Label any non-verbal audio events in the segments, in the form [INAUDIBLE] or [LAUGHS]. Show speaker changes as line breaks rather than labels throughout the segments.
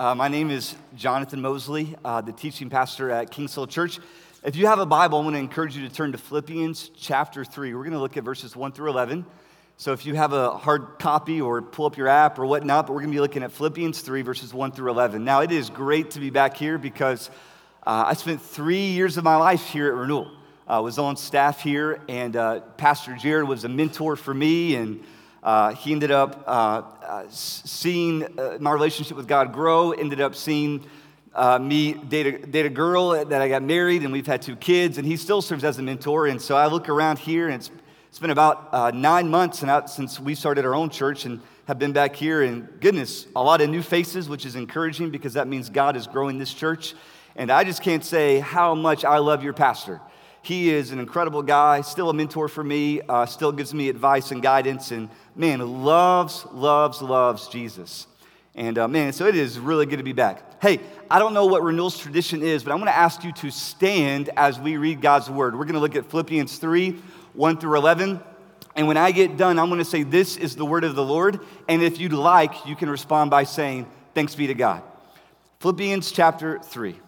Uh, my name is Jonathan Mosley, uh, the teaching pastor at Kings Hill Church. If you have a Bible, I want to encourage you to turn to Philippians chapter 3. We're going to look at verses 1 through 11. So if you have a hard copy or pull up your app or whatnot, but we're going to be looking at Philippians 3, verses 1 through 11. Now, it is great to be back here because uh, I spent three years of my life here at Renewal. I was on staff here, and uh, Pastor Jared was a mentor for me, and uh, he ended up uh, uh, seeing uh, my relationship with God grow, ended up seeing uh, me date a, date a girl that I got married, and we've had two kids, and he still serves as a mentor. And so I look around here, and it's, it's been about uh, nine months since we started our own church and have been back here. And goodness, a lot of new faces, which is encouraging because that means God is growing this church. And I just can't say how much I love your pastor. He is an incredible guy, still a mentor for me, uh, still gives me advice and guidance, and man, loves, loves, loves Jesus. And uh, man, so it is really good to be back. Hey, I don't know what renewal's tradition is, but I'm going to ask you to stand as we read God's word. We're going to look at Philippians 3 1 through 11. And when I get done, I'm going to say, This is the word of the Lord. And if you'd like, you can respond by saying, Thanks be to God. Philippians chapter 3.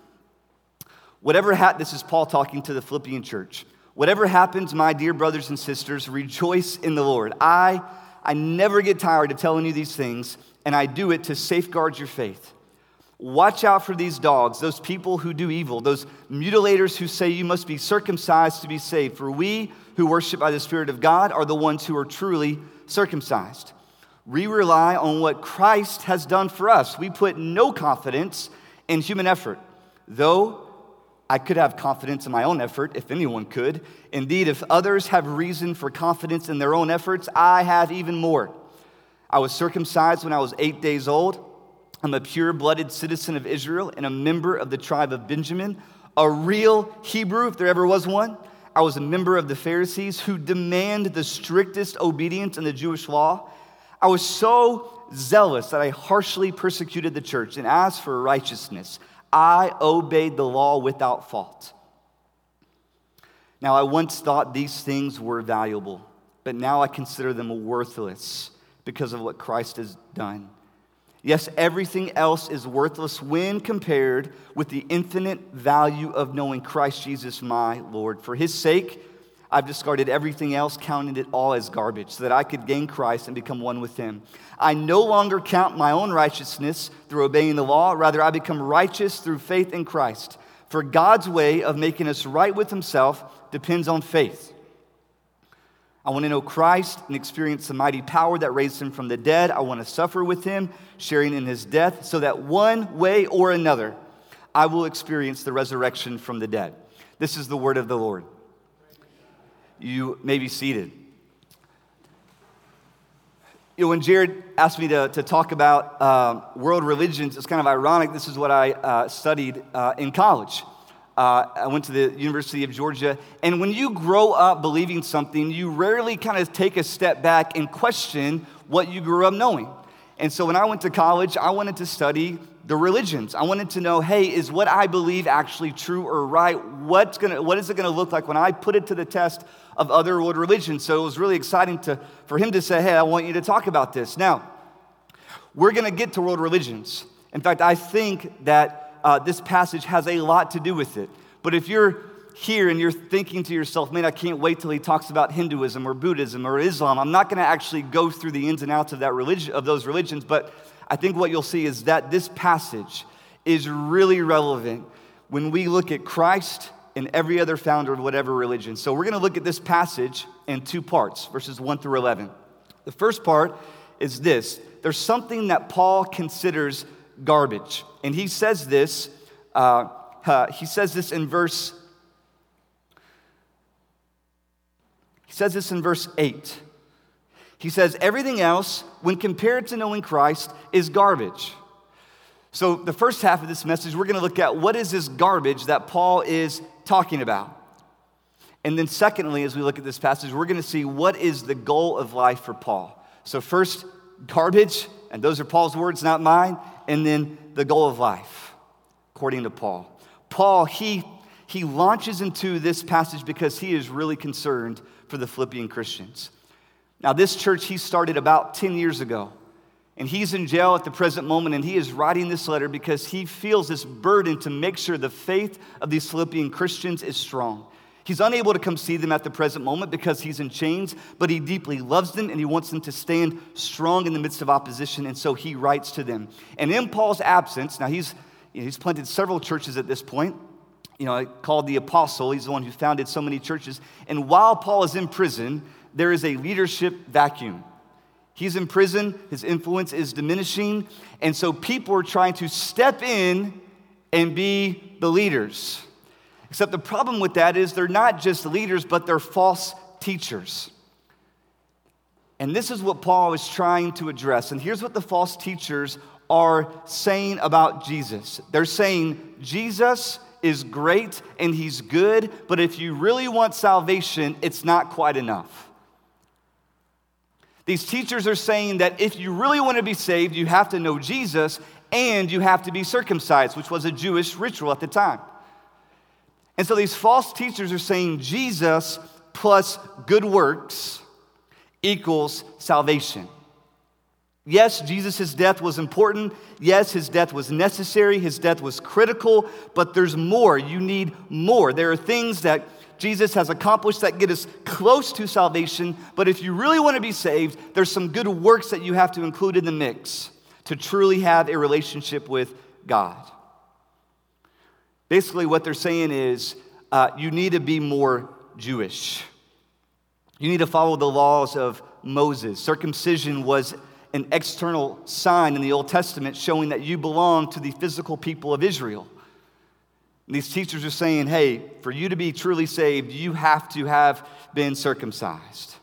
Whatever hat, this is Paul talking to the Philippian church. Whatever happens, my dear brothers and sisters, rejoice in the Lord. I, I never get tired of telling you these things, and I do it to safeguard your faith. Watch out for these dogs, those people who do evil, those mutilators who say you must be circumcised to be saved. For we who worship by the Spirit of God are the ones who are truly circumcised. We rely on what Christ has done for us. We put no confidence in human effort, though I could have confidence in my own effort, if anyone could. Indeed, if others have reason for confidence in their own efforts, I have even more. I was circumcised when I was eight days old. I'm a pure blooded citizen of Israel and a member of the tribe of Benjamin, a real Hebrew, if there ever was one. I was a member of the Pharisees who demand the strictest obedience in the Jewish law. I was so zealous that I harshly persecuted the church and asked for righteousness. I obeyed the law without fault. Now, I once thought these things were valuable, but now I consider them worthless because of what Christ has done. Yes, everything else is worthless when compared with the infinite value of knowing Christ Jesus, my Lord. For his sake, I've discarded everything else, counting it all as garbage, so that I could gain Christ and become one with Him. I no longer count my own righteousness through obeying the law, rather, I become righteous through faith in Christ. For God's way of making us right with Himself depends on faith. I want to know Christ and experience the mighty power that raised Him from the dead. I want to suffer with Him, sharing in His death, so that one way or another, I will experience the resurrection from the dead. This is the word of the Lord. You may be seated. You know, when Jared asked me to, to talk about uh, world religions, it's kind of ironic. This is what I uh, studied uh, in college. Uh, I went to the University of Georgia. And when you grow up believing something, you rarely kind of take a step back and question what you grew up knowing. And so when I went to college, I wanted to study the religions. I wanted to know, hey, is what I believe actually true or right? What's gonna, what is it going to look like when I put it to the test of other world religions? So it was really exciting to, for him to say, hey, I want you to talk about this. Now, we're going to get to world religions. In fact, I think that uh, this passage has a lot to do with it. But if you're here and you're thinking to yourself, man, I can't wait till he talks about Hinduism or Buddhism or Islam, I'm not going to actually go through the ins and outs of that religion, of those religions, but I think what you'll see is that this passage is really relevant when we look at Christ and every other founder of whatever religion. So we're going to look at this passage in two parts, verses 1 through 11. The first part is this there's something that Paul considers garbage. And he says this, uh, uh, he says this in verse, he says this in verse 8. He says, everything else, when compared to knowing Christ, is garbage. So, the first half of this message, we're going to look at what is this garbage that Paul is talking about. And then, secondly, as we look at this passage, we're going to see what is the goal of life for Paul. So, first, garbage, and those are Paul's words, not mine. And then the goal of life, according to Paul. Paul, he, he launches into this passage because he is really concerned for the Philippian Christians. Now, this church he started about 10 years ago. And he's in jail at the present moment, and he is writing this letter because he feels this burden to make sure the faith of these Philippian Christians is strong. He's unable to come see them at the present moment because he's in chains, but he deeply loves them and he wants them to stand strong in the midst of opposition, and so he writes to them. And in Paul's absence, now he's, you know, he's planted several churches at this point, you know, called the apostle. He's the one who founded so many churches. And while Paul is in prison, there is a leadership vacuum. He's in prison, his influence is diminishing, and so people are trying to step in and be the leaders. Except the problem with that is they're not just leaders, but they're false teachers. And this is what Paul is trying to address. And here's what the false teachers are saying about Jesus they're saying, Jesus is great and he's good, but if you really want salvation, it's not quite enough. These teachers are saying that if you really want to be saved, you have to know Jesus and you have to be circumcised, which was a Jewish ritual at the time. And so these false teachers are saying Jesus plus good works equals salvation. Yes, Jesus' death was important. Yes, his death was necessary. His death was critical, but there's more. You need more. There are things that Jesus has accomplished that get us close to salvation, but if you really want to be saved, there's some good works that you have to include in the mix to truly have a relationship with God. Basically, what they're saying is uh, you need to be more Jewish. You need to follow the laws of Moses. Circumcision was an external sign in the Old Testament showing that you belong to the physical people of Israel. And these teachers are saying, hey, for you to be truly saved, you have to have been circumcised.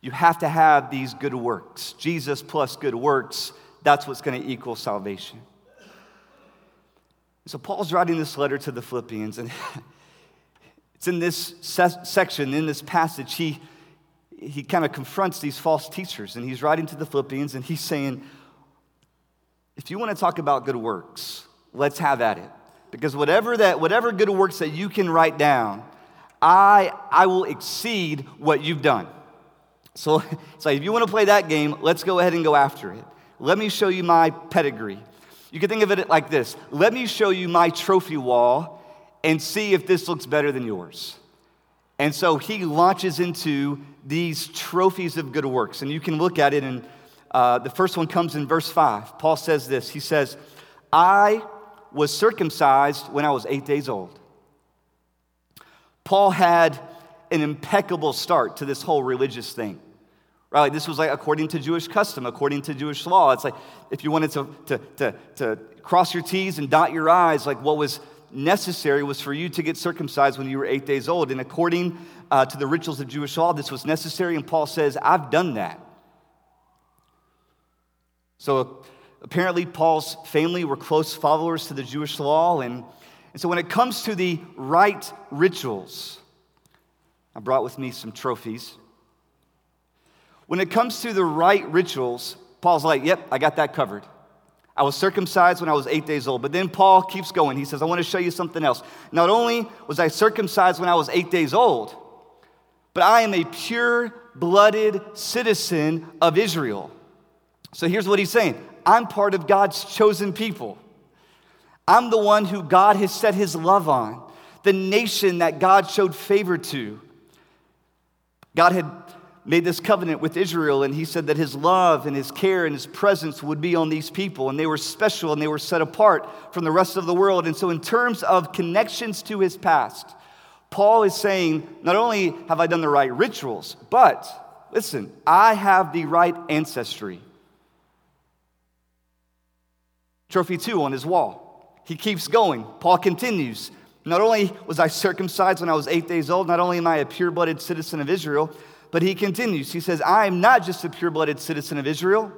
You have to have these good works. Jesus plus good works, that's what's going to equal salvation. So Paul's writing this letter to the Philippians, and [LAUGHS] it's in this section, in this passage, he, he kind of confronts these false teachers, and he's writing to the Philippians, and he's saying, if you want to talk about good works, let's have at it. Because whatever that, whatever good works that you can write down, I, I will exceed what you've done. So [LAUGHS] it's like, if you want to play that game, let's go ahead and go after it. Let me show you my pedigree. You can think of it like this let me show you my trophy wall and see if this looks better than yours. And so he launches into these trophies of good works. And you can look at it, and uh, the first one comes in verse 5. Paul says this He says, I was circumcised when I was eight days old. Paul had an impeccable start to this whole religious thing. Right? This was like according to Jewish custom, according to Jewish law. It's like if you wanted to, to, to, to cross your T's and dot your I's, like what was necessary was for you to get circumcised when you were eight days old. And according uh, to the rituals of Jewish law, this was necessary. And Paul says, I've done that. So apparently, Paul's family were close followers to the Jewish law. And, and so when it comes to the right rituals, I brought with me some trophies. When it comes to the right rituals, Paul's like, yep, I got that covered. I was circumcised when I was eight days old. But then Paul keeps going. He says, I want to show you something else. Not only was I circumcised when I was eight days old, but I am a pure blooded citizen of Israel. So here's what he's saying I'm part of God's chosen people. I'm the one who God has set his love on, the nation that God showed favor to. God had made this covenant with Israel, and he said that his love and his care and his presence would be on these people, and they were special and they were set apart from the rest of the world. And so, in terms of connections to his past, Paul is saying, not only have I done the right rituals, but listen, I have the right ancestry. Trophy two on his wall. He keeps going. Paul continues. Not only was I circumcised when I was eight days old, not only am I a pure blooded citizen of Israel, but he continues. He says, I am not just a pure blooded citizen of Israel,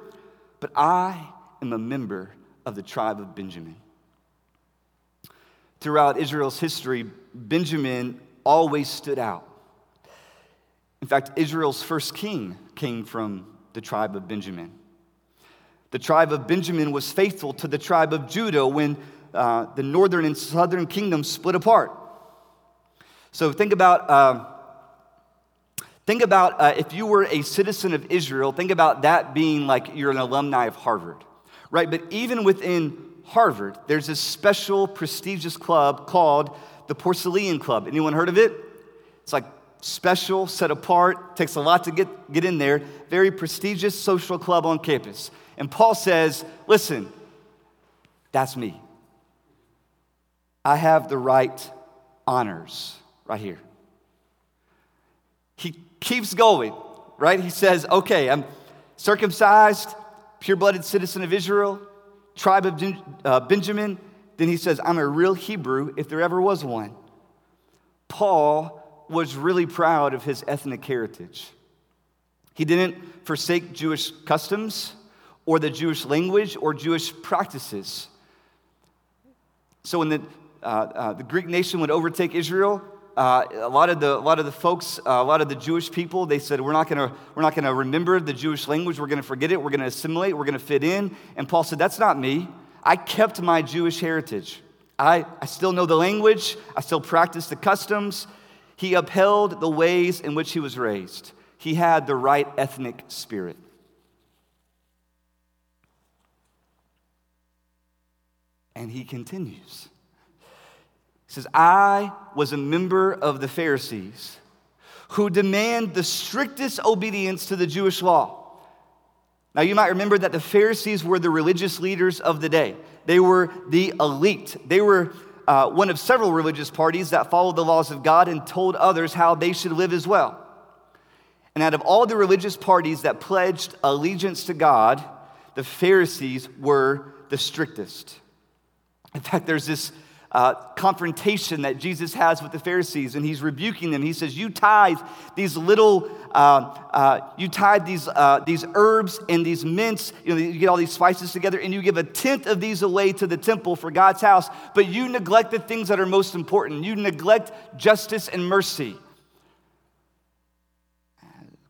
but I am a member of the tribe of Benjamin. Throughout Israel's history, Benjamin always stood out. In fact, Israel's first king came from the tribe of Benjamin. The tribe of Benjamin was faithful to the tribe of Judah when uh, the northern and southern kingdoms split apart. So think about. Uh, Think about uh, if you were a citizen of Israel, think about that being like you're an alumni of Harvard, right? But even within Harvard, there's this special prestigious club called the Porcellian Club. Anyone heard of it? It's like special, set apart, takes a lot to get, get in there. Very prestigious social club on campus. And Paul says, listen, that's me. I have the right honors right here. He keeps going, right? He says, okay, I'm circumcised, pure blooded citizen of Israel, tribe of uh, Benjamin. Then he says, I'm a real Hebrew if there ever was one. Paul was really proud of his ethnic heritage. He didn't forsake Jewish customs or the Jewish language or Jewish practices. So when the, uh, uh, the Greek nation would overtake Israel, uh, a lot of the a lot of the folks, uh, a lot of the Jewish people, they said, "We're not going to we're not to remember the Jewish language. We're going to forget it. We're going to assimilate. We're going to fit in." And Paul said, "That's not me. I kept my Jewish heritage. I, I still know the language. I still practice the customs. He upheld the ways in which he was raised. He had the right ethnic spirit." And he continues. He says, I was a member of the Pharisees who demand the strictest obedience to the Jewish law. Now, you might remember that the Pharisees were the religious leaders of the day. They were the elite. They were uh, one of several religious parties that followed the laws of God and told others how they should live as well. And out of all the religious parties that pledged allegiance to God, the Pharisees were the strictest. In fact, there's this uh, confrontation that Jesus has with the Pharisees, and he's rebuking them. He says, "You tithe these little, uh, uh, you tithe these uh, these herbs and these mints. You know, you get all these spices together, and you give a tenth of these away to the temple for God's house. But you neglect the things that are most important. You neglect justice and mercy."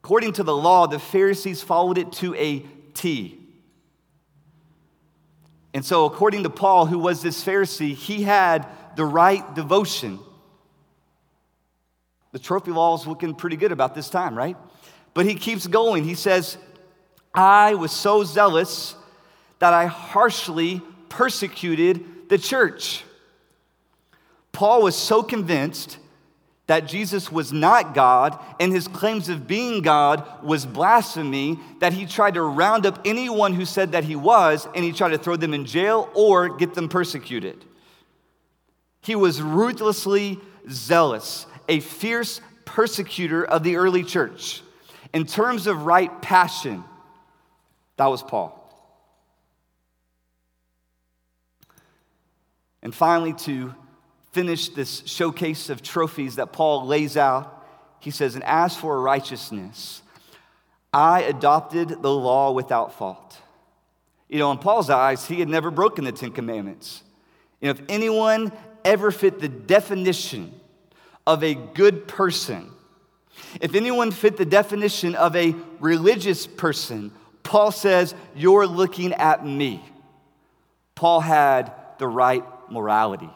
According to the law, the Pharisees followed it to a T. And so, according to Paul, who was this Pharisee, he had the right devotion. The trophy law is looking pretty good about this time, right? But he keeps going. He says, I was so zealous that I harshly persecuted the church. Paul was so convinced that Jesus was not God and his claims of being God was blasphemy, that he tried to round up anyone who said that he was and he tried to throw them in jail or get them persecuted. He was ruthlessly zealous, a fierce persecutor of the early church. In terms of right passion, that was Paul. And finally, to finish this showcase of trophies that Paul lays out, he says, And as for righteousness, I adopted the law without fault. You know, in Paul's eyes, he had never broken the Ten Commandments. You know, if anyone ever fit the definition of a good person, if anyone fit the definition of a religious person, Paul says, You're looking at me. Paul had the right morality.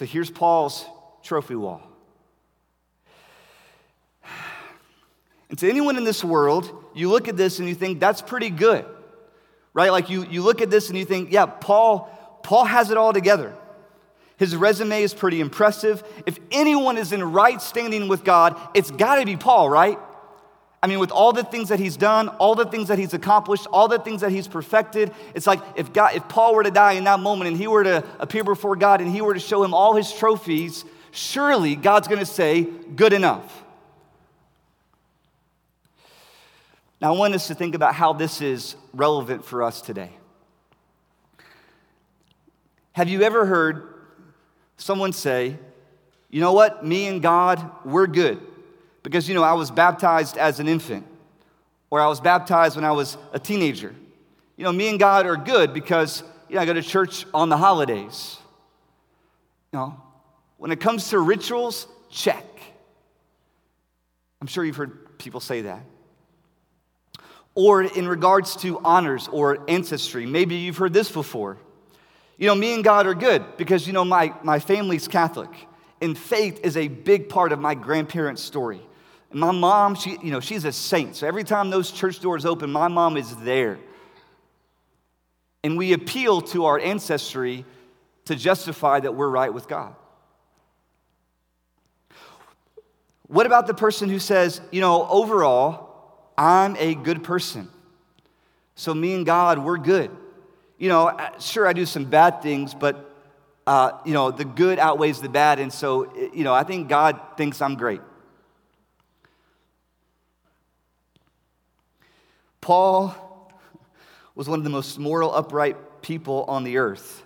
So here's Paul's trophy wall. And to anyone in this world, you look at this and you think, that's pretty good, right? Like you, you look at this and you think, yeah, Paul, Paul has it all together. His resume is pretty impressive. If anyone is in right standing with God, it's got to be Paul, right? I mean, with all the things that he's done, all the things that he's accomplished, all the things that he's perfected, it's like if, God, if Paul were to die in that moment and he were to appear before God and he were to show him all his trophies, surely God's to say, good enough. Now, I want us to think about how this is relevant for us today. Have you ever heard someone say, you know what, me and God, we're good? Because, you know, I was baptized as an infant, or I was baptized when I was a teenager. You know, me and God are good because, you know, I go to church on the holidays. You know, when it comes to rituals, check. I'm sure you've heard people say that. Or in regards to honors or ancestry, maybe you've heard this before. You know, me and God are good because, you know, my, my family's Catholic. And faith is a big part of my grandparents' story. My mom, she, you know, she's a saint. So every time those church doors open, my mom is there. And we appeal to our ancestry to justify that we're right with God. What about the person who says, you know, overall, I'm a good person. So me and God, we're good. You know, sure, I do some bad things, but, uh, you know, the good outweighs the bad. And so, you know, I think God thinks I'm great. Paul was one of the most moral, upright people on the earth.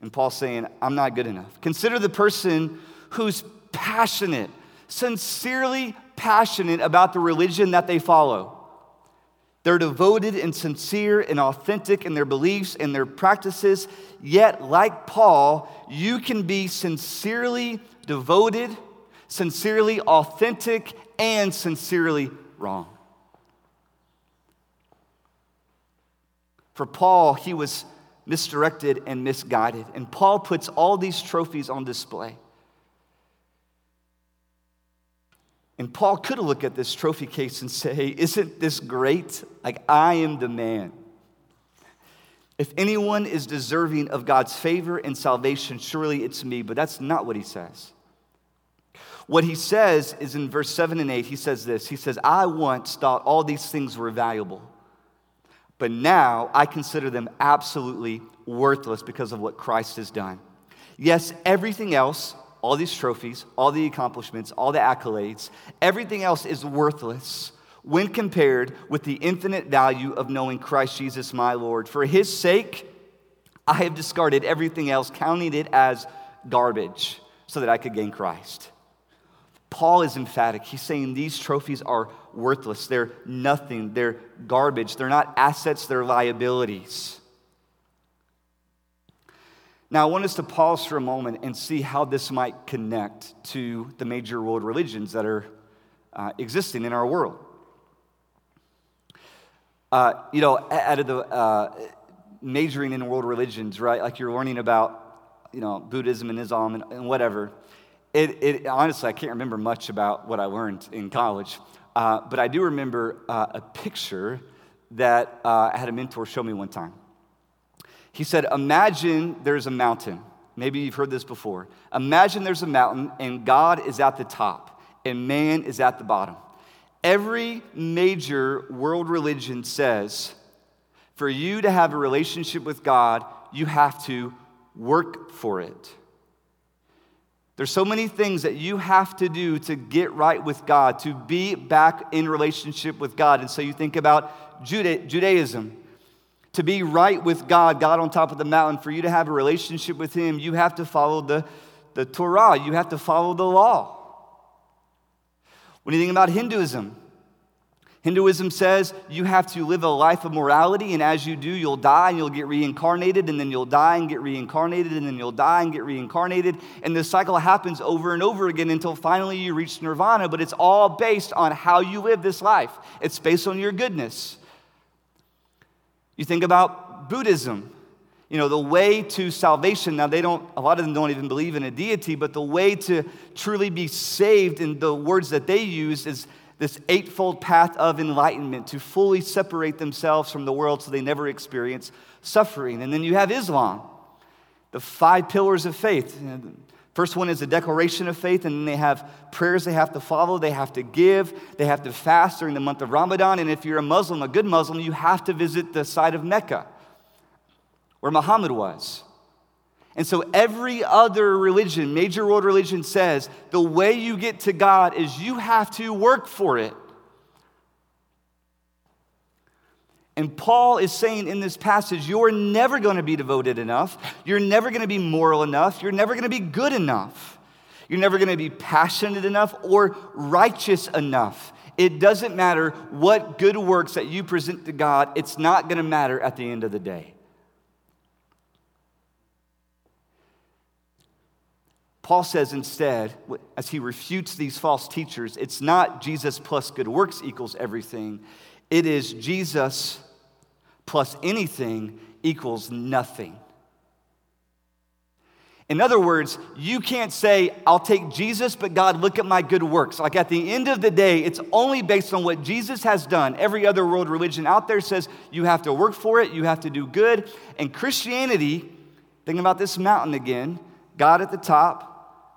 And Paul's saying, I'm not good enough. Consider the person who's passionate, sincerely passionate about the religion that they follow. They're devoted and sincere and authentic in their beliefs and their practices. Yet, like Paul, you can be sincerely devoted, sincerely authentic, and sincerely wrong. For Paul, he was misdirected and misguided. And Paul puts all these trophies on display. And Paul could looked at this trophy case and say, hey, Isn't this great? Like, I am the man. If anyone is deserving of God's favor and salvation, surely it's me. But that's not what he says. What he says is in verse 7 and 8, he says this He says, I once thought all these things were valuable but now I consider them absolutely worthless because of what Christ has done. Yes, everything else, all these trophies, all the accomplishments, all the accolades, everything else is worthless when compared with the infinite value of knowing Christ Jesus my Lord. For his sake, I have discarded everything else, counting it as garbage, so that I could gain Christ. Paul is emphatic. He's saying these trophies are worthless. They're nothing. They're garbage. They're not assets, they're liabilities. Now, I want us to pause for a moment and see how this might connect to the major world religions that are uh, existing in our world. Uh, you know, out of the uh, majoring in world religions, right? Like you're learning about, you know, Buddhism and Islam and, and whatever. It, it, honestly, I can't remember much about what I learned in college, uh, but I do remember uh, a picture that uh, I had a mentor show me one time. He said, Imagine there's a mountain. Maybe you've heard this before. Imagine there's a mountain and God is at the top and man is at the bottom. Every major world religion says for you to have a relationship with God, you have to work for it. There's so many things that you have to do to get right with God, to be back in relationship with God. And so you think about Juda- Judaism. To be right with God, God on top of the mountain, for you to have a relationship with Him, you have to follow the, the Torah, you have to follow the law. When you think about Hinduism, Hinduism says you have to live a life of morality, and as you do, you'll die and you'll get reincarnated, and then you'll die and get reincarnated, and then you'll die and get reincarnated. And this cycle happens over and over again until finally you reach nirvana, but it's all based on how you live this life, it's based on your goodness. You think about Buddhism. You know, the way to salvation, now they don't, a lot of them don't even believe in a deity, but the way to truly be saved, in the words that they use, is this eightfold path of enlightenment to fully separate themselves from the world so they never experience suffering. And then you have Islam, the five pillars of faith. First one is a declaration of faith, and then they have prayers they have to follow, they have to give, they have to fast during the month of Ramadan. And if you're a Muslim, a good Muslim, you have to visit the site of Mecca, where Muhammad was. And so every other religion, major world religion, says the way you get to God is you have to work for it. And Paul is saying in this passage, you're never going to be devoted enough. You're never going to be moral enough. You're never going to be good enough. You're never going to be passionate enough or righteous enough. It doesn't matter what good works that you present to God, it's not going to matter at the end of the day. Paul says instead, as he refutes these false teachers, it's not Jesus plus good works equals everything. It is Jesus plus anything equals nothing. In other words, you can't say, I'll take Jesus, but God, look at my good works. Like at the end of the day, it's only based on what Jesus has done. Every other world religion out there says you have to work for it, you have to do good. And Christianity, think about this mountain again God at the top,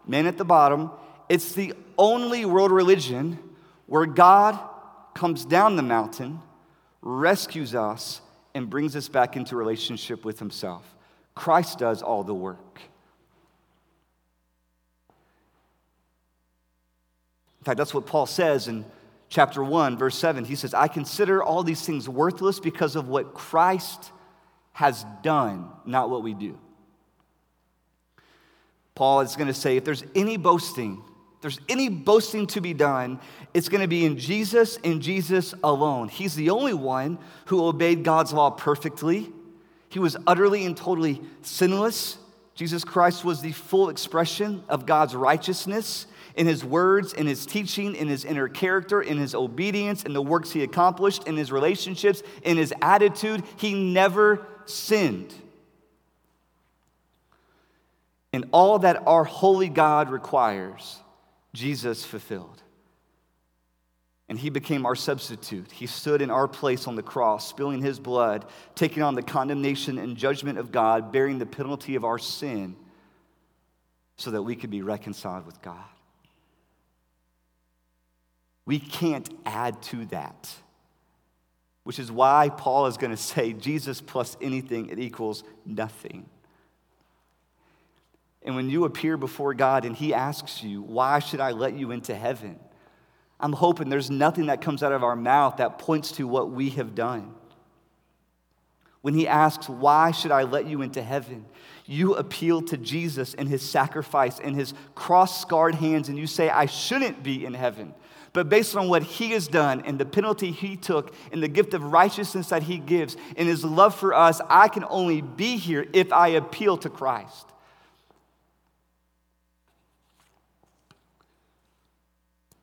men at the bottom. It's the only world religion where God comes down the mountain, rescues us, and brings us back into relationship with Himself. Christ does all the work. In fact, that's what Paul says in chapter 1, verse 7. He says, I consider all these things worthless because of what Christ has done, not what we do. Paul is going to say, if there's any boasting, if there's any boasting to be done, it's going to be in Jesus and Jesus alone. He's the only one who obeyed God's law perfectly. He was utterly and totally sinless. Jesus Christ was the full expression of God's righteousness in his words, in his teaching, in his inner character, in his obedience, in the works he accomplished, in his relationships, in his attitude. He never sinned. And all that our holy God requires, Jesus fulfilled. And he became our substitute. He stood in our place on the cross, spilling his blood, taking on the condemnation and judgment of God, bearing the penalty of our sin, so that we could be reconciled with God. We can't add to that, which is why Paul is going to say Jesus plus anything, it equals nothing. And when you appear before God and He asks you, Why should I let you into heaven? I'm hoping there's nothing that comes out of our mouth that points to what we have done. When He asks, Why should I let you into heaven? You appeal to Jesus and His sacrifice and His cross scarred hands, and you say, I shouldn't be in heaven. But based on what he has done and the penalty he took and the gift of righteousness that he gives and his love for us, I can only be here if I appeal to Christ.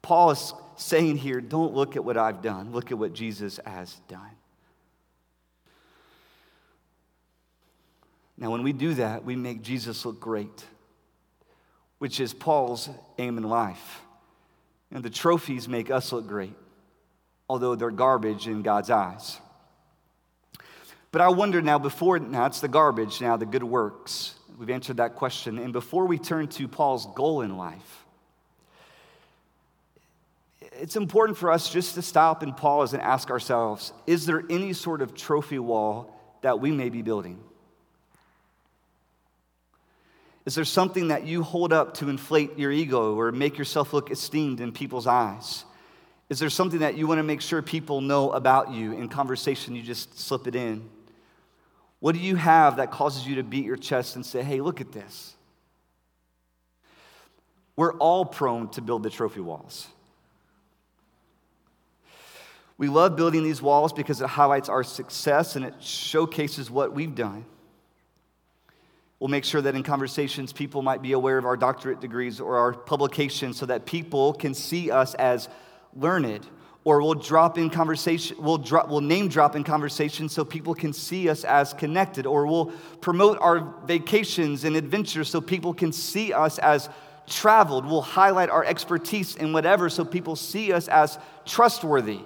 Paul is saying here, don't look at what I've done, look at what Jesus has done. Now, when we do that, we make Jesus look great, which is Paul's aim in life. And the trophies make us look great, although they're garbage in God's eyes. But I wonder now, before, now it's the garbage, now the good works. We've answered that question. And before we turn to Paul's goal in life, it's important for us just to stop and pause and ask ourselves is there any sort of trophy wall that we may be building? Is there something that you hold up to inflate your ego or make yourself look esteemed in people's eyes? Is there something that you want to make sure people know about you in conversation, you just slip it in? What do you have that causes you to beat your chest and say, hey, look at this? We're all prone to build the trophy walls. We love building these walls because it highlights our success and it showcases what we've done. We'll make sure that in conversations, people might be aware of our doctorate degrees or our publications so that people can see us as learned. Or we'll drop in conversation, we'll, drop, we'll name drop in conversation so people can see us as connected. Or we'll promote our vacations and adventures so people can see us as traveled. We'll highlight our expertise in whatever so people see us as trustworthy.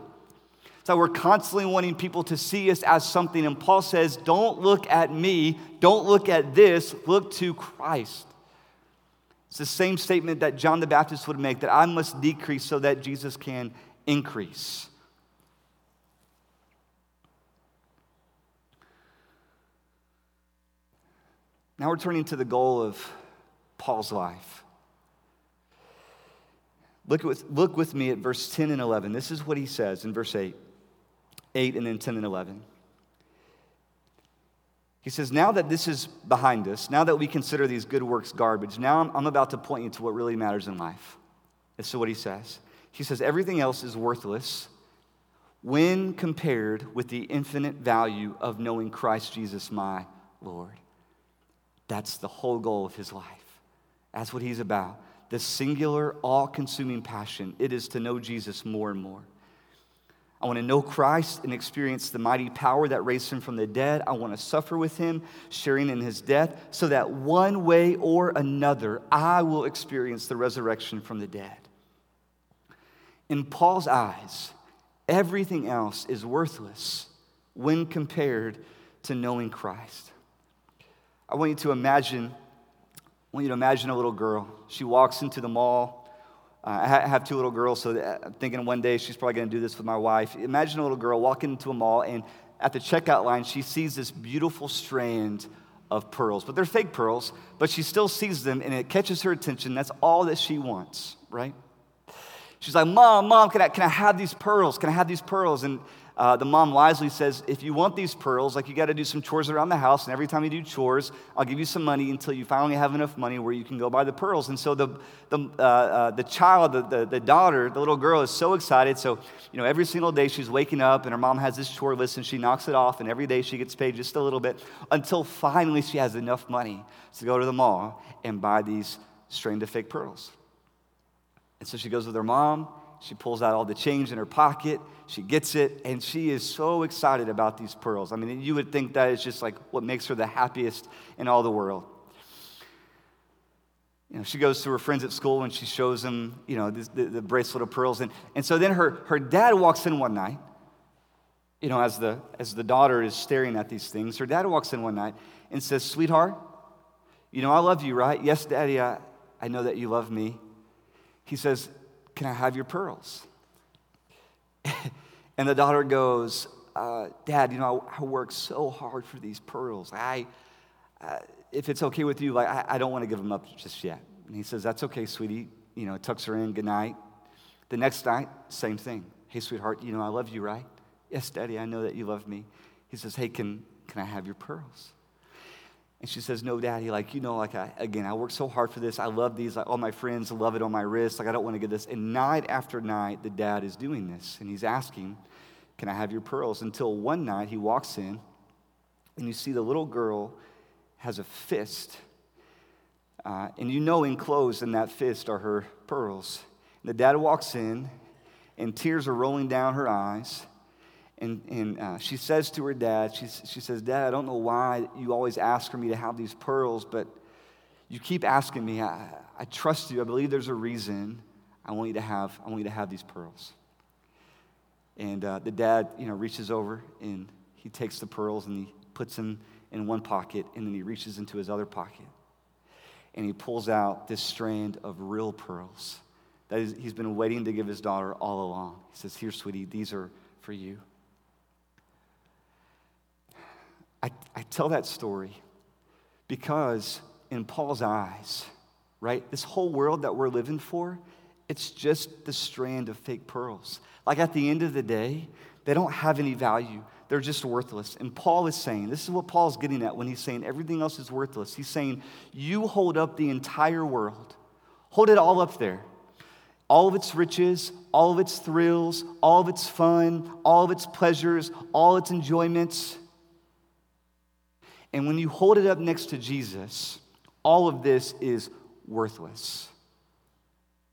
So we're constantly wanting people to see us as something. And Paul says, Don't look at me, don't look at this, look to Christ. It's the same statement that John the Baptist would make that I must decrease so that Jesus can increase. Now we're turning to the goal of Paul's life. Look with, look with me at verse 10 and 11. This is what he says in verse 8. 8 and then 10 and 11. He says, Now that this is behind us, now that we consider these good works garbage, now I'm, about to point you to what really matters in life. This is what he says. He says, Everything else is worthless when compared with the infinite value of knowing Christ Jesus, my Lord. That's the whole goal of his life. That's what he's about. The singular, all consuming passion. It is to know Jesus more and more. I want to know Christ and experience the mighty power that raised him from the dead. I want to suffer with him, sharing in his death, so that one way or another, I will experience the resurrection from the dead. In Paul's eyes, everything else is worthless when compared to knowing Christ. I want you to imagine, I want you to imagine a little girl. She walks into the mall Uh, I have two little girls, so uh, I'm thinking one day she's probably going to do this with my wife. Imagine a little girl walking into a mall, and at the checkout line, she sees this beautiful strand of pearls. But they're fake pearls, but she still sees them, and it catches her attention. That's all that she wants, right? She's like, Mom, Mom, can I, can I have these pearls? Can I have these pearls? And uh, the mom wisely says, if you want these pearls, like you got to do some chores around the house, and every time you do chores, I'll give you some money until you finally have enough money where you can go buy the pearls. And so the, the, uh, uh, the child, the, the, the, daughter, the little girl is so excited. So, you know, every single day she's waking up and her mom has this chore list and she knocks it off, and every day she gets paid just a little bit until finally she has enough money to go to the mall and buy these strained of fake pearls. And so she goes with her mom she pulls out all the change in her pocket. She gets it, and she is so excited about these pearls. I mean, you would think that is just like what makes her the happiest in all the world. You know, she goes to her friends at school and she shows them, you know, the, the, bracelet of pearls. And, and so then her, her dad walks in one night, you know, as the, as the daughter is staring at these things. Her dad walks in one night and says, Sweetheart, you know, I love you, right? Yes, Daddy, I, I know that you love me. He says, can I have your pearls? [LAUGHS] and the daughter goes, uh, Dad, you know, I, I so hard for these pearls. I, uh, if it's okay with you, like, I, I don't want to give them up just yet. And he says, That's okay, sweetie. You know, tucks her in, good night. The next night, same thing. Hey, sweetheart, you know, I love you, right? Yes, Daddy, I know that you love me. He says, Hey, can, can I have your pearls? And she says, No, daddy, like, you know, like, I, again, I worked so hard for this. I love these. Like, all my friends love it on my wrist. Like, I don't want to get this. And night after night, the dad is doing this. And he's asking, Can I have your pearls? Until one night, he walks in, and you see the little girl has a fist. Uh, and you know, enclosed in that fist are her pearls. And the dad walks in, and tears are rolling down her eyes. And, and uh, she says to her dad, she, she says, Dad, I don't know why you always ask for me to have these pearls, but you keep asking me. I, I trust you. I believe there's a reason I want you to have, I want you to have these pearls. And uh, the dad, you know, reaches over and he takes the pearls and he puts them in one pocket and then he reaches into his other pocket. And he pulls out this strand of real pearls that he's been waiting to give his daughter all along. He says, Here, sweetie, these are for you. I, I tell that story because, in Paul's eyes, right, this whole world that we're living for, it's just the strand of fake pearls. Like at the end of the day, they don't have any value. They're just worthless. And Paul is saying, this is what Paul's getting at when he's saying everything else is worthless. He's saying, you hold up the entire world, hold it all up there. All of its riches, all of its thrills, all of its fun, all of its pleasures, all its enjoyments. And when you hold it up next to Jesus, all of this is worthless.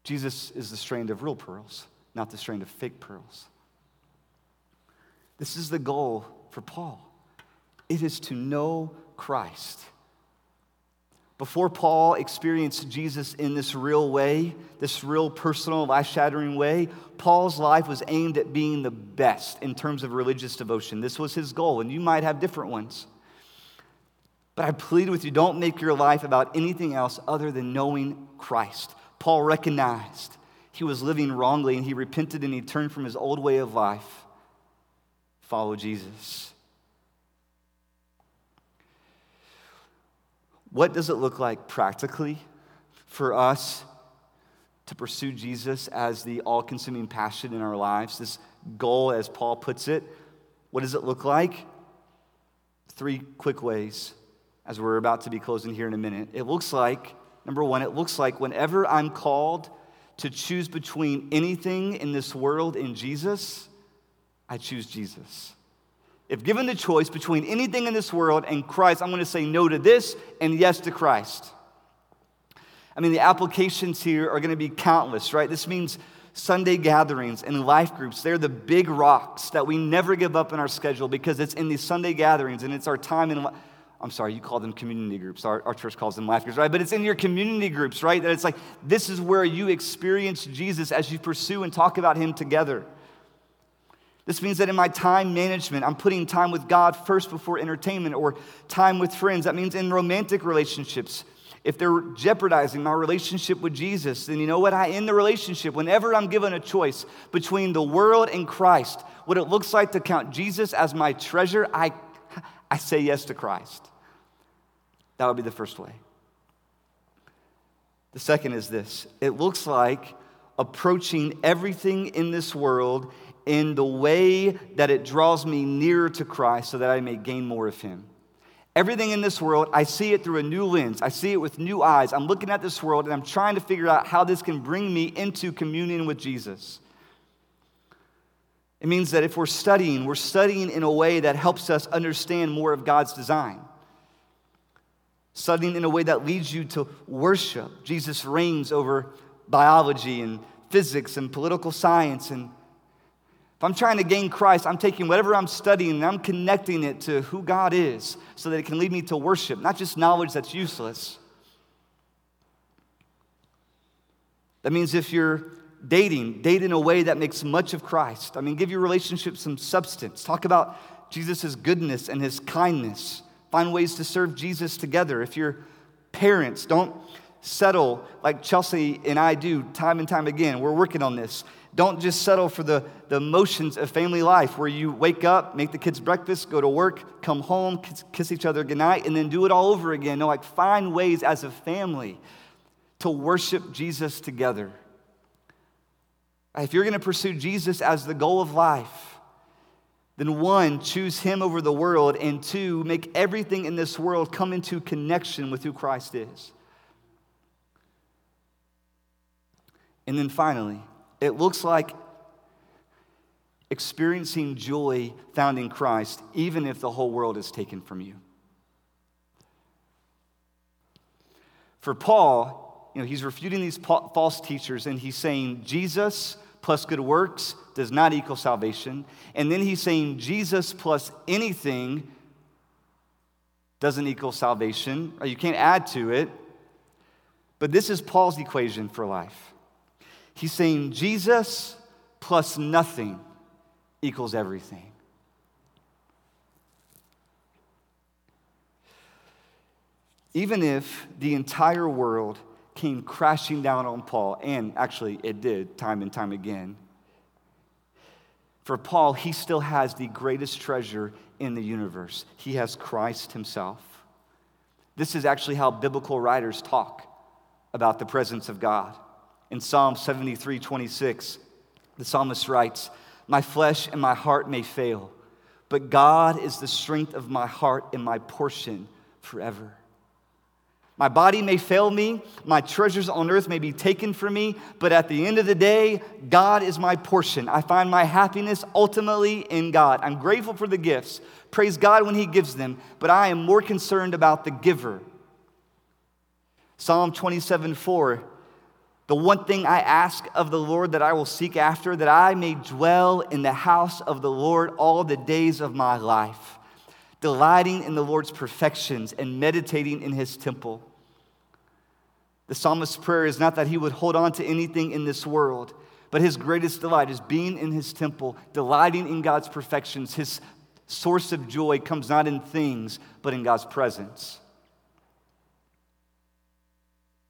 Jesus is the strand of real pearls, not the strand of fake pearls. This is the goal for Paul it is to know Christ. Before Paul experienced Jesus in this real way, this real personal, life shattering way, Paul's life was aimed at being the best in terms of religious devotion. This was his goal, and you might have different ones. But I plead with you, don't make your life about anything else other than knowing Christ. Paul recognized he was living wrongly and he repented and he turned from his old way of life. Follow Jesus. What does it look like practically for us to pursue Jesus as the all consuming passion in our lives? This goal, as Paul puts it, what does it look like? Three quick ways as we're about to be closing here in a minute. It looks like, number one, it looks like whenever I'm called to choose between anything in this world and Jesus, I choose Jesus. If given the choice between anything in this world and Christ, I'm going to say no to this and yes to Christ. I mean, the applications here are going to be countless, right? This means Sunday gatherings and life groups, they're the big rocks that we never give up in our schedule because it's in these Sunday gatherings and it's our time in. I'm sorry, you call them community groups. Our, our church calls them life groups, right? But it's in your community groups, right? That it's like this is where you experience Jesus as you pursue and talk about him together. This means that in my time management, I'm putting time with God first before entertainment or time with friends. That means in romantic relationships, if they're jeopardizing my relationship with Jesus, then you know what? I end the relationship. Whenever I'm given a choice between the world and Christ, what it looks like to count Jesus as my treasure, I, I say yes to Christ. That would be the first way. The second is this it looks like approaching everything in this world in the way that it draws me nearer to Christ so that I may gain more of Him. Everything in this world, I see it through a new lens. I see it with new eyes. I'm looking at this world and I'm trying to figure out how this can bring me into communion with Jesus. It means that if we're studying, we're studying in a way that helps us understand more of God's design. Studying in a way that leads you to worship. Jesus reigns over biology and physics and political science and if I'm trying to gain Christ, I'm taking whatever I'm studying and I'm connecting it to who God is so that it can lead me to worship, not just knowledge that's useless. That means if you're dating, date in a way that makes much of Christ. I mean, give your relationship some substance. Talk about Jesus' goodness and his kindness. Find ways to serve Jesus together. If you're parents, don't settle like Chelsea and I do time and time again. We're working on this. Don't just settle for the, the motions of family life where you wake up, make the kids breakfast, go to work, come home, kiss, kiss each other goodnight, and then do it all over again. No, like find ways as a family to worship Jesus together. If you're going to pursue Jesus as the goal of life, then one, choose him over the world, and two, make everything in this world come into connection with who Christ is. And then finally, it looks like experiencing joy found in Christ, even if the whole world is taken from you. For Paul, you know, he's refuting these false teachers and he's saying Jesus plus good works does not equal salvation. And then he's saying Jesus plus anything doesn't equal salvation. Uh, you can't add to it. But this is Paul's equation for life. He's saying Jesus plus nothing equals everything. Even if the entire world came crashing down on Paul, and actually it did time and time again, for Paul, he still has the greatest treasure in the universe. He has Christ himself. This is actually how biblical writers talk about the presence of God. In Psalm 73 26, the psalmist writes, My flesh and my heart may fail, but God is the strength of my heart and my portion forever. My body may fail me, my treasures on earth may be taken from me, but at the end of the day, God is my portion. I find my happiness ultimately in God. I'm grateful for the gifts. Praise God when He gives them, but I am more concerned about the giver. Psalm 27 4 the one thing I ask of the Lord that I will seek after, that I may dwell in the house of the Lord all the days of my life, delighting in the Lord's perfections and meditating in his temple. The psalmist's prayer is not that he would hold on to anything in this world, but his greatest delight is being in his temple, delighting in God's perfections. His source of joy comes not in things, but in God's presence.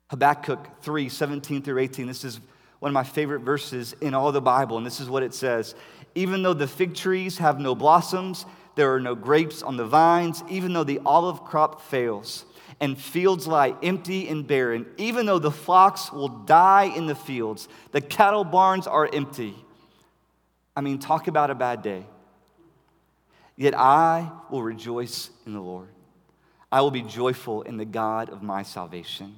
Habakkuk 3 17 through 18. This is one of my favorite verses in all the Bible, and this is what it says Even though the fig trees have no blossoms, there are no grapes on the vines, even though the olive crop fails, and fields lie empty and barren, even though the flocks will die in the fields, the cattle barns are empty. I mean, talk about a bad day. Yet I will rejoice in the Lord. I will be joyful in the God of my salvation.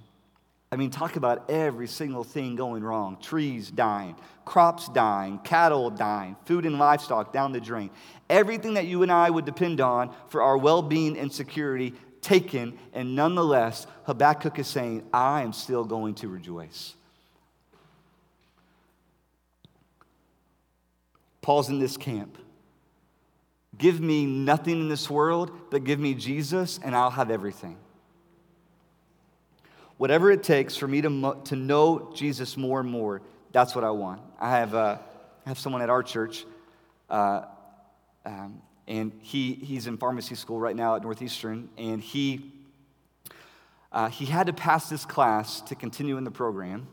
I mean, talk about every single thing going wrong trees dying, crops dying, cattle dying, food and livestock down the drain. Everything that you and I would depend on for our well being and security taken, and nonetheless, Habakkuk is saying, I am still going to rejoice. Paul's in this camp. Give me nothing in this world, but give me Jesus, and I'll have everything. Whatever it takes for me to, to know Jesus more and more, that's what I want. I have, uh, I have someone at our church, uh, um, and he, he's in pharmacy school right now at Northeastern, and he, uh, he had to pass this class to continue in the program.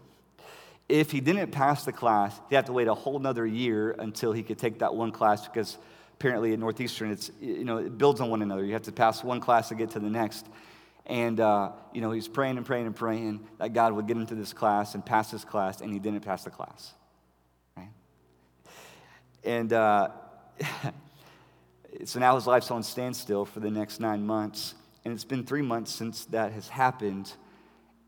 If he didn't pass the class, he'd have to wait a whole nother year until he could take that one class because apparently at Northeastern, it's, you know, it builds on one another. You have to pass one class to get to the next. And, uh, you know, he's praying and praying and praying that God would get into this class and pass this class, and he didn't pass the class. Right? And uh, [LAUGHS] so now his life's on standstill for the next nine months. And it's been three months since that has happened.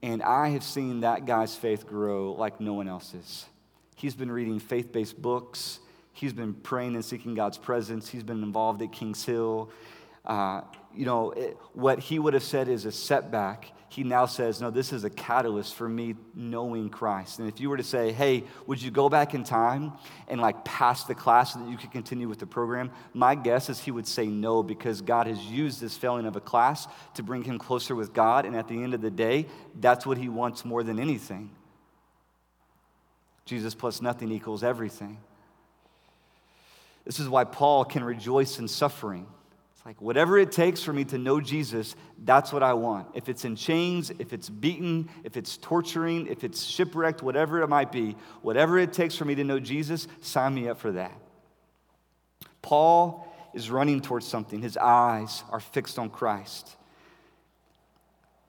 And I have seen that guy's faith grow like no one else's. He's been reading faith based books. He's been praying and seeking God's presence. He's been involved at Kings Hill. Uh, you know, it, what he would have said is a setback, he now says, no, this is a catalyst for me knowing Christ. And if you were to say, hey, would you go back in time and like pass the class so that you could continue with the program? My guess is he would say no because God has used this failing of a class to bring him closer with God. And at the end of the day, that's what he wants more than anything. Jesus plus nothing equals everything. This is why Paul can rejoice in suffering. Like, whatever it takes for me to know Jesus, that's what I want. If it's in chains, if it's beaten, if it's torturing, if it's shipwrecked, whatever it might be, whatever it takes for me to know Jesus, sign me up for that. Paul is running towards something. His eyes are fixed on Christ.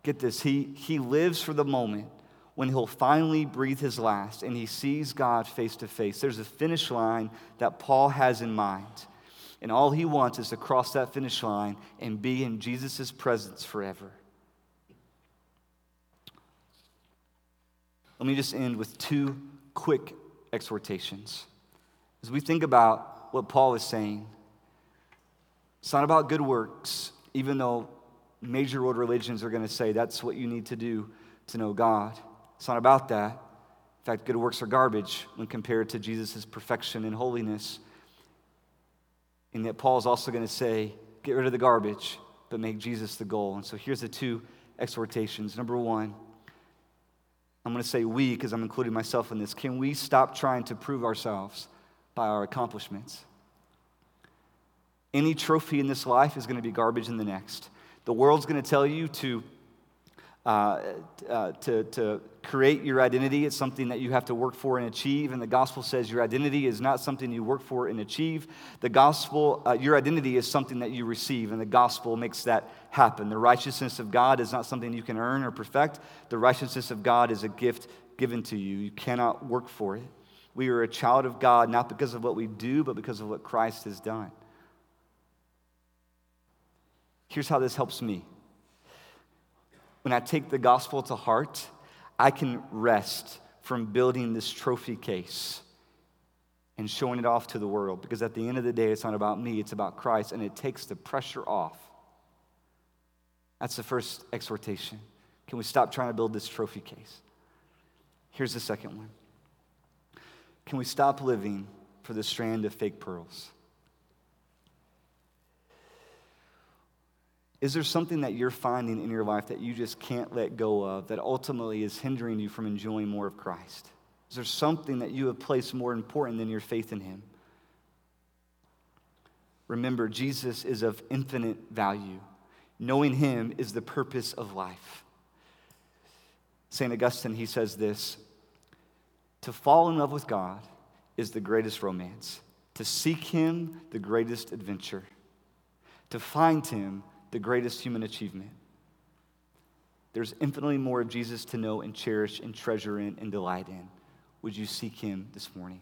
Get this, he, he lives for the moment when he'll finally breathe his last and he sees God face to face. There's a finish line that Paul has in mind. And all he wants is to cross that finish line and be in Jesus' presence forever. Let me just end with two quick exhortations. As we think about what Paul is saying, it's not about good works, even though major world religions are going to say that's what you need to do to know God. It's not about that. In fact, good works are garbage when compared to Jesus' perfection and holiness. And yet, Paul is also going to say, get rid of the garbage, but make Jesus the goal. And so here's the two exhortations. Number one, I'm going to say we because I'm including myself in this. Can we stop trying to prove ourselves by our accomplishments? Any trophy in this life is going to be garbage in the next. The world's going to tell you to uh, uh, to, to create your identity. It's something that you have to work for and achieve. And the gospel says your identity is not something you work for and achieve. The gospel, uh, your identity is something that you receive, and the gospel makes that happen. The righteousness of God is not something you can earn or perfect. The righteousness of God is a gift given to you. You cannot work for it. We are a child of God not because of what we do, but because of what Christ has done. Here's how this helps me when I take the gospel to heart, I can rest from building this trophy case and showing it off to the world because at the end of the day, it's not about me, it's about Christ, and it takes the pressure off. That's the first exhortation. Can we stop trying to build this trophy case? Here's the second one Can we stop living for the strand of fake pearls? Is there something that you're finding in your life that you just can't let go of that ultimately is hindering you from enjoying more of Christ? Is there something that you have placed more important than your faith in Him? Remember, Jesus is of infinite value. Knowing Him is the purpose of life. St. Augustine, he says this To fall in love with God is the greatest romance, to seek Him, the greatest adventure, to find Him, the greatest human achievement. There's infinitely more of Jesus to know and cherish and treasure in and delight in. Would you seek him this morning?